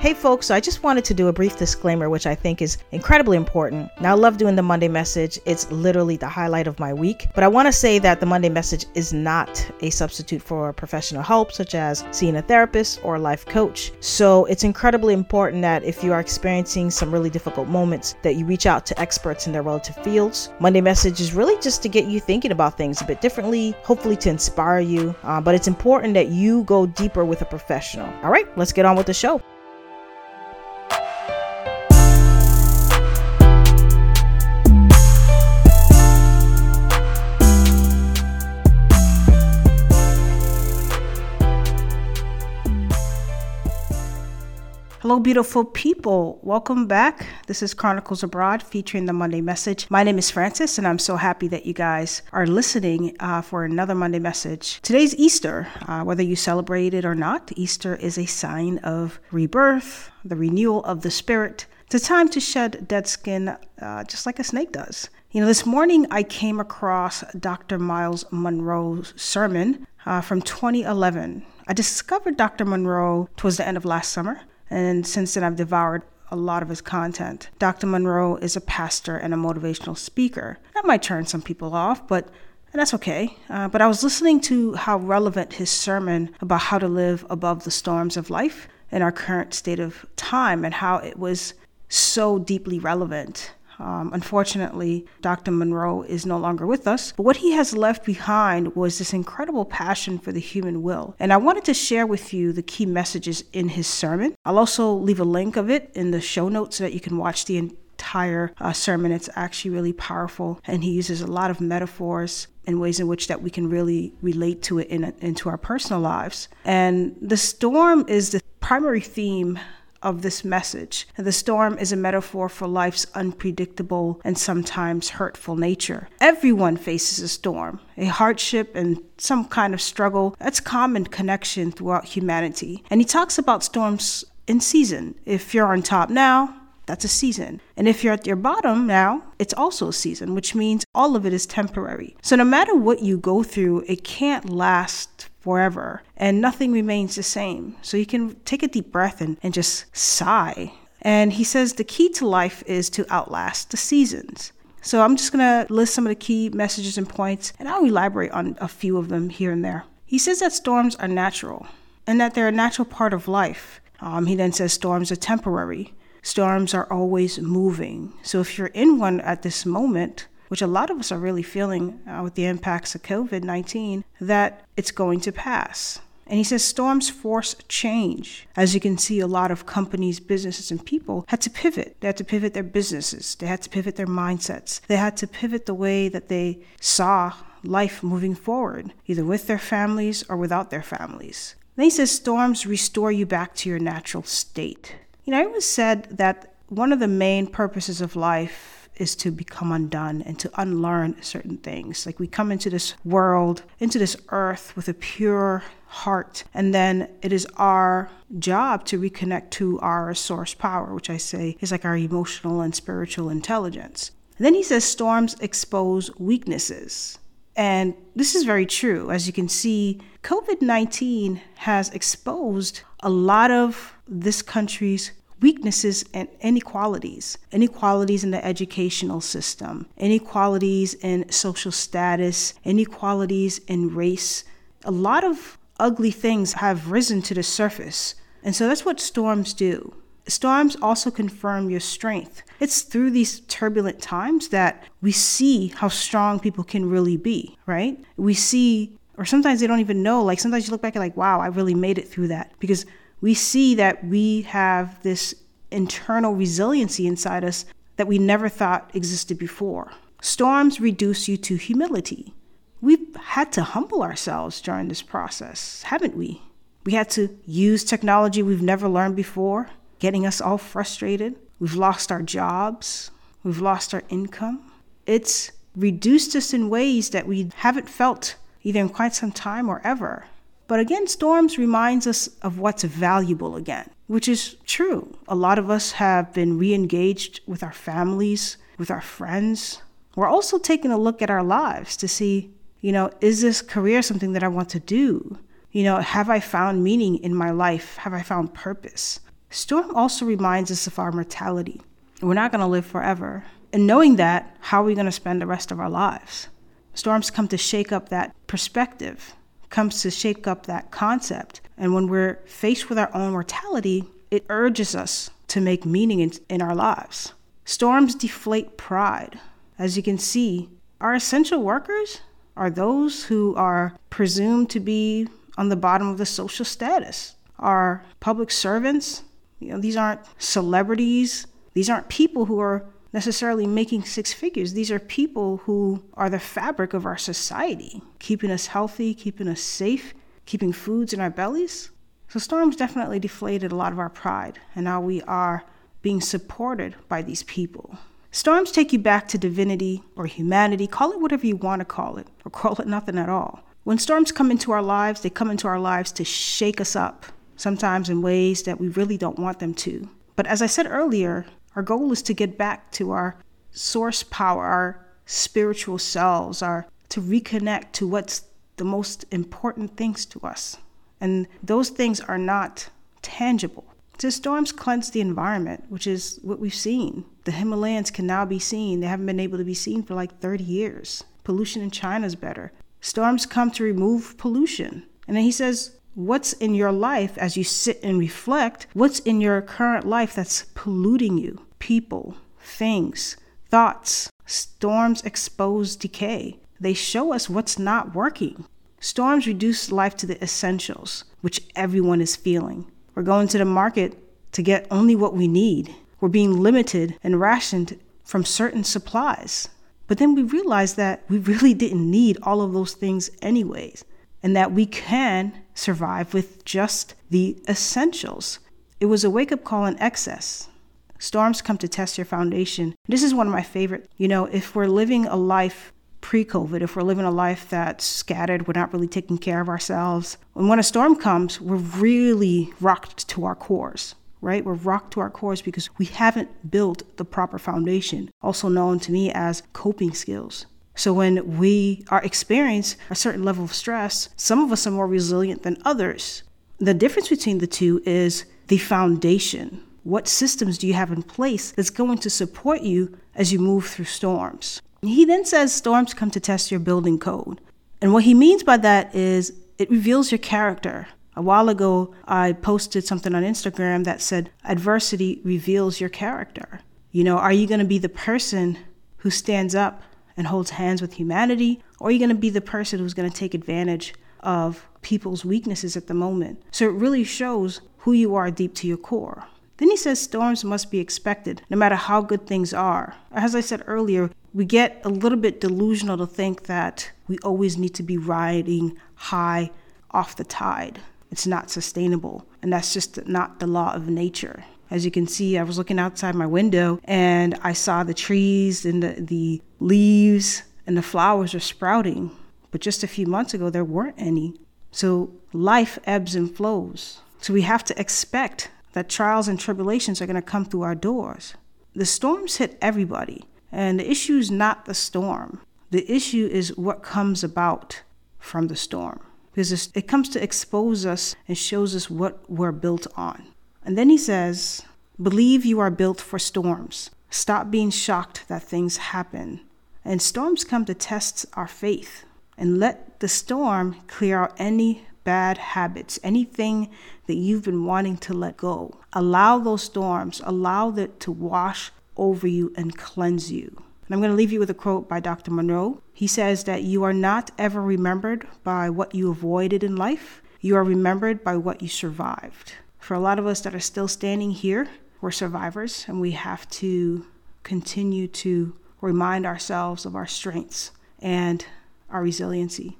Hey folks, I just wanted to do a brief disclaimer, which I think is incredibly important. Now, I love doing the Monday message, it's literally the highlight of my week. But I want to say that the Monday message is not a substitute for professional help, such as seeing a therapist or a life coach. So it's incredibly important that if you are experiencing some really difficult moments, that you reach out to experts in their relative fields. Monday message is really just to get you thinking about things a bit differently, hopefully to inspire you. Uh, but it's important that you go deeper with a professional. All right, let's get on with the show. Hello, beautiful people. Welcome back. This is Chronicles Abroad featuring the Monday Message. My name is Francis, and I'm so happy that you guys are listening uh, for another Monday Message. Today's Easter. Uh, whether you celebrate it or not, Easter is a sign of rebirth, the renewal of the spirit. It's a time to shed dead skin uh, just like a snake does. You know, this morning I came across Dr. Myles Munroe's sermon uh, from 2011. I discovered Dr. Munroe towards the end of last summer. And since then, I've devoured a lot of his content. Dr. Munroe is a pastor and a motivational speaker. That might turn some people off, but that's okay. Uh, but I was listening to how relevant his sermon about how to live above the storms of life in our current state of time and how it was so deeply relevant um, unfortunately, Dr. Munroe is no longer with us, but what he has left behind was this incredible passion for the human will. And I wanted to share with you the key messages in his sermon. I'll also leave a link of it in the show notes so that you can watch the entire uh, sermon. It's actually really powerful, and he uses a lot of metaphors and ways in which that we can really relate to it in, into our personal lives. And the storm is the primary theme of this message. The storm is a metaphor for life's unpredictable and sometimes hurtful nature. Everyone faces a storm, a hardship, and some kind of struggle. That's common connection throughout humanity. And he talks about storms in season. If you're on top now, that's a season. And if you're at your bottom now, it's also a season, which means all of it is temporary. So no matter what you go through, it can't last forever and nothing remains the same. So you can take a deep breath and, and just sigh. And he says the key to life is to outlast the seasons. So I'm just going to list some of the key messages and points, and I'll elaborate on a few of them here and there. He says that storms are natural and that they're a natural part of life. Um, he then says storms are temporary. Storms are always moving. So if you're in one at this moment, which a lot of us are really feeling uh, with the impacts of COVID 19, that it's going to pass. And he says storms force change. As you can see, a lot of companies, businesses, and people had to pivot. They had to pivot their businesses, they had to pivot their mindsets, they had to pivot the way that they saw life moving forward, either with their families or without their families. Then he says storms restore you back to your natural state. You know, it was said that one of the main purposes of life is to become undone and to unlearn certain things. Like we come into this world, into this earth with a pure heart, and then it is our job to reconnect to our source power, which I say is like our emotional and spiritual intelligence. And then he says storms expose weaknesses. And this is very true. As you can see, COVID 19 has exposed a lot of this country's weaknesses and inequalities inequalities in the educational system, inequalities in social status, inequalities in race. A lot of ugly things have risen to the surface. And so that's what storms do. Storms also confirm your strength. It's through these turbulent times that we see how strong people can really be, right? We see, or sometimes they don't even know. Like sometimes you look back and like, wow, I really made it through that because we see that we have this internal resiliency inside us that we never thought existed before. Storms reduce you to humility. We've had to humble ourselves during this process, haven't we? We had to use technology we've never learned before, getting us all frustrated. We've lost our jobs, we've lost our income. It's reduced us in ways that we haven't felt either in quite some time or ever. But again, storms reminds us of what's valuable again, which is true. A lot of us have been re-engaged with our families, with our friends. We're also taking a look at our lives to see, you know, is this career something that I want to do? You know, have I found meaning in my life? Have I found purpose? Storm also reminds us of our mortality. We're not going to live forever. And knowing that, how are we going to spend the rest of our lives? Storms come to shake up that perspective, comes to shake up that concept. And when we're faced with our own mortality, it urges us to make meaning in, in our lives. Storms deflate pride. As you can see, our essential workers are those who are presumed to be on the bottom of the social status. Our public servants, you know, these aren't celebrities. These aren't people who are necessarily making six figures. These are people who are the fabric of our society, keeping us healthy, keeping us safe, keeping foods in our bellies. So, storms definitely deflated a lot of our pride, and now we are being supported by these people. Storms take you back to divinity or humanity, call it whatever you want to call it, or call it nothing at all. When storms come into our lives, they come into our lives to shake us up, sometimes in ways that we really don't want them to. But as I said earlier, our goal is to get back to our source power, our spiritual selves, our to reconnect to what's the most important things to us. And those things are not tangible. The storms cleanse the environment, which is what we've seen. The Himalayas can now be seen. They haven't been able to be seen for like 30 years. Pollution in China is better. Storms come to remove pollution. And then he says, What's in your life as you sit and reflect? What's in your current life that's polluting you? People, things, thoughts. Storms expose decay. They show us what's not working. Storms reduce life to the essentials, which everyone is feeling. We're going to the market to get only what we need. We're being limited and rationed from certain supplies. But then we realize that we really didn't need all of those things, anyways and that we can survive with just the essentials. It was a wake up call in excess. Storms come to test your foundation. This is one of my favorite. You know, if we're living a life pre COVID, if we're living a life that's scattered, we're not really taking care of ourselves. And when a storm comes, we're really rocked to our cores, right? We're rocked to our cores because we haven't built the proper foundation, also known to me as coping skills. So when we are experience a certain level of stress, some of us are more resilient than others. The difference between the two is the foundation. What systems do you have in place that's going to support you as you move through storms? He then says storms come to test your building code. And what he means by that is it reveals your character. A while ago, I posted something on Instagram that said, Adversity reveals your character. You know, are you going to be the person who stands up and holds hands with humanity, or are you going to be the person who's going to take advantage of people's weaknesses at the moment? So it really shows who you are deep to your core. Then he says storms must be expected, no matter how good things are. As I said earlier, we get a little bit delusional to think that we always need to be riding high off the tide. It's not sustainable, and that's just not the law of nature. As you can see, I was looking outside my window and I saw the trees and the, the leaves and the flowers are sprouting. But just a few months ago, there weren't any. So life ebbs and flows. So we have to expect that trials and tribulations are going to come through our doors. The storms hit everybody, and the issue is not the storm. The issue is what comes about from the storm. Because it comes to expose us and shows us what we're built on. And then he says, Believe you are built for storms. Stop being shocked that things happen. And storms come to test our faith. And let the storm clear out any bad habits, anything that you've been wanting to let go. Allow those storms, allow it to wash over you and cleanse you. And I'm going to leave you with a quote by Dr. Munroe. He says that you are not ever remembered by what you avoided in life, you are remembered by what you survived. For a lot of us that are still standing here, we're survivors and we have to continue to remind ourselves of our strengths and our resiliency.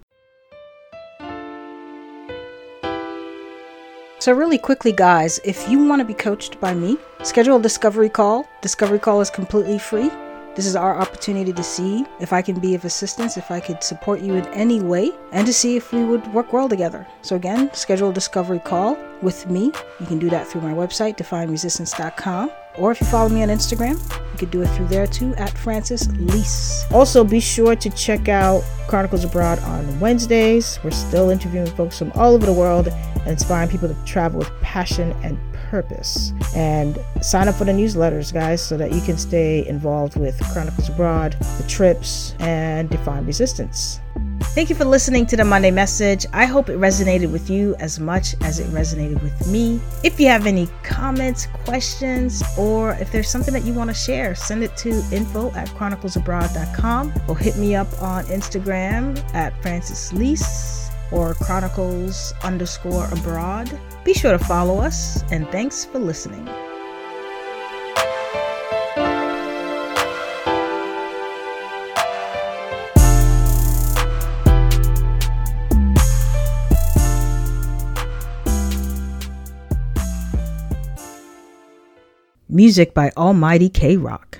So, really quickly, guys, if you want to be coached by me, schedule a discovery call. Discovery call is completely free. This is our opportunity to see if I can be of assistance, if I could support you in any way, and to see if we would work well together. So, again, schedule a discovery call with me. You can do that through my website, defineresistance.com. Or if you follow me on Instagram, you could do it through there too at Francis Lease. Also, be sure to check out Chronicles Abroad on Wednesdays. We're still interviewing folks from all over the world and inspiring people to travel with passion and purpose. And sign up for the newsletters, guys, so that you can stay involved with Chronicles Abroad, the trips, and Define Resistance. Thank you for listening to the Monday message. I hope it resonated with you as much as it resonated with me. If you have any comments, questions, or if there's something that you want to share, send it to info at chroniclesabroad.com or hit me up on Instagram at Francis Lease or chronicles underscore abroad. Be sure to follow us and thanks for listening. Music by Almighty K Rock.